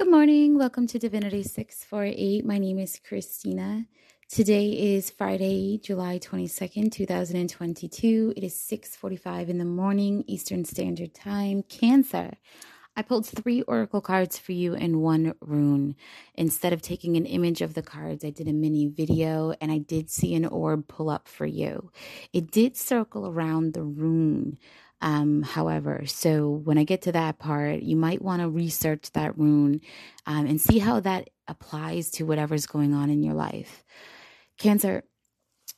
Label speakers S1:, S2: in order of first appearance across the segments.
S1: Good morning. Welcome to Divinity 648. My name is Christina. Today is Friday, July 22nd, 2022. It is 6:45 in the morning Eastern Standard Time. Cancer. I pulled three oracle cards for you in one rune. Instead of taking an image of the cards, I did a mini video and I did see an orb pull up for you. It did circle around the rune um, however, so when I get to that part, you might want to research that rune um, and see how that applies to whatever's going on in your life. Cancer,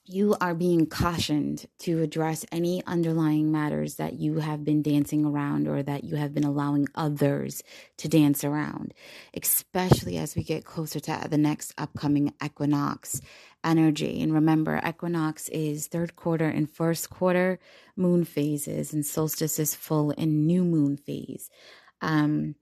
S1: you are being cautioned to address any underlying matters that you have been dancing around or that you have been allowing others to dance around, especially as we get closer to the next upcoming equinox energy. And remember, equinox is third quarter and first quarter moon phases, and solstice is full and new moon phase. Um,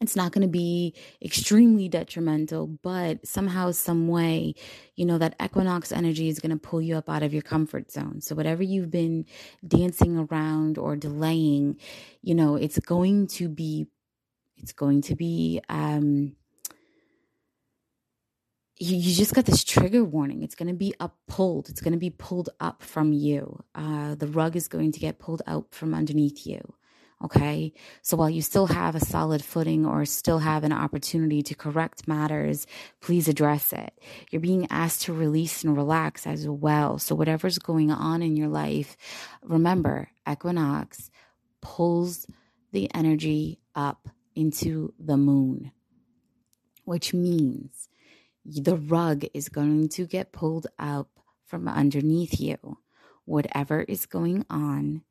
S1: it's not going to be extremely detrimental, but somehow, some way, you know, that equinox energy is going to pull you up out of your comfort zone. So, whatever you've been dancing around or delaying, you know, it's going to be, it's going to be, um, you, you just got this trigger warning. It's going to be up pulled. It's going to be pulled up from you. Uh, the rug is going to get pulled out from underneath you. Okay. So while you still have a solid footing or still have an opportunity to correct matters, please address it. You're being asked to release and relax as well. So whatever's going on in your life, remember, equinox pulls the energy up into the moon, which means the rug is going to get pulled up from underneath you. Whatever is going on,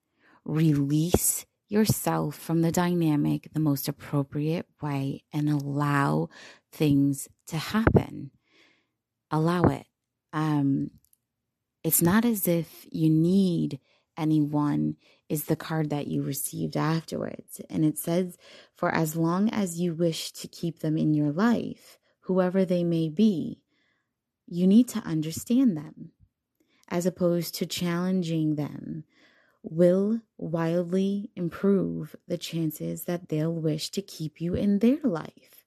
S1: release yourself from the dynamic the most appropriate way and allow things to happen. Allow it. Um, it's not as if you need anyone is the card that you received afterwards. And it says, for as long as you wish to keep them in your life, whoever they may be, you need to understand them as opposed to challenging them will wildly improve the chances that they'll wish to keep you in their life.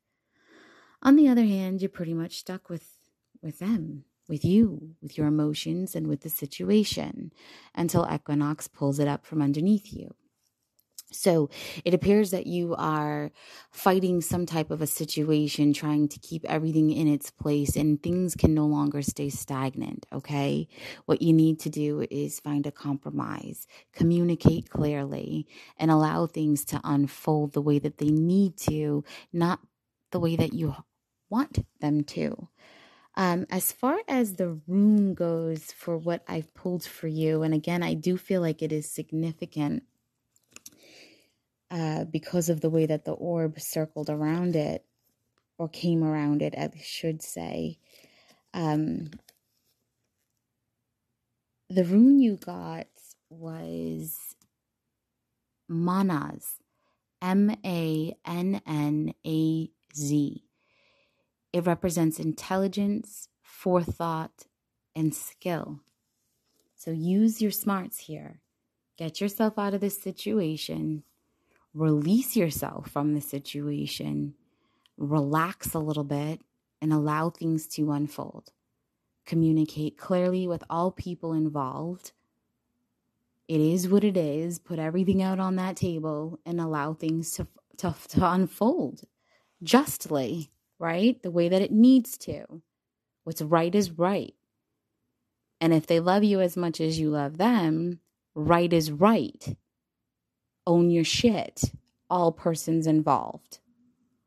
S1: On the other hand, you're pretty much stuck with with them, with you, with your emotions and with the situation until equinox pulls it up from underneath you. So it appears that you are fighting some type of a situation, trying to keep everything in its place, and things can no longer stay stagnant. Okay. What you need to do is find a compromise, communicate clearly, and allow things to unfold the way that they need to, not the way that you want them to. Um, as far as the rune goes for what I've pulled for you, and again, I do feel like it is significant uh, because of the way that the orb circled around it, or came around it, I should say. Um, the rune you got was Mannaz, M A N N A Z. It represents intelligence, forethought, and skill. So use your smarts here. Get yourself out of this situation release yourself from the situation, relax a little bit, and allow things to unfold. Communicate clearly with all people involved. It is what it is. Put everything out on that table and allow things to, to, to unfold justly, right? The way that it needs to. What's right is right. And if they love you as much as you love them, right is right own your shit, all persons involved.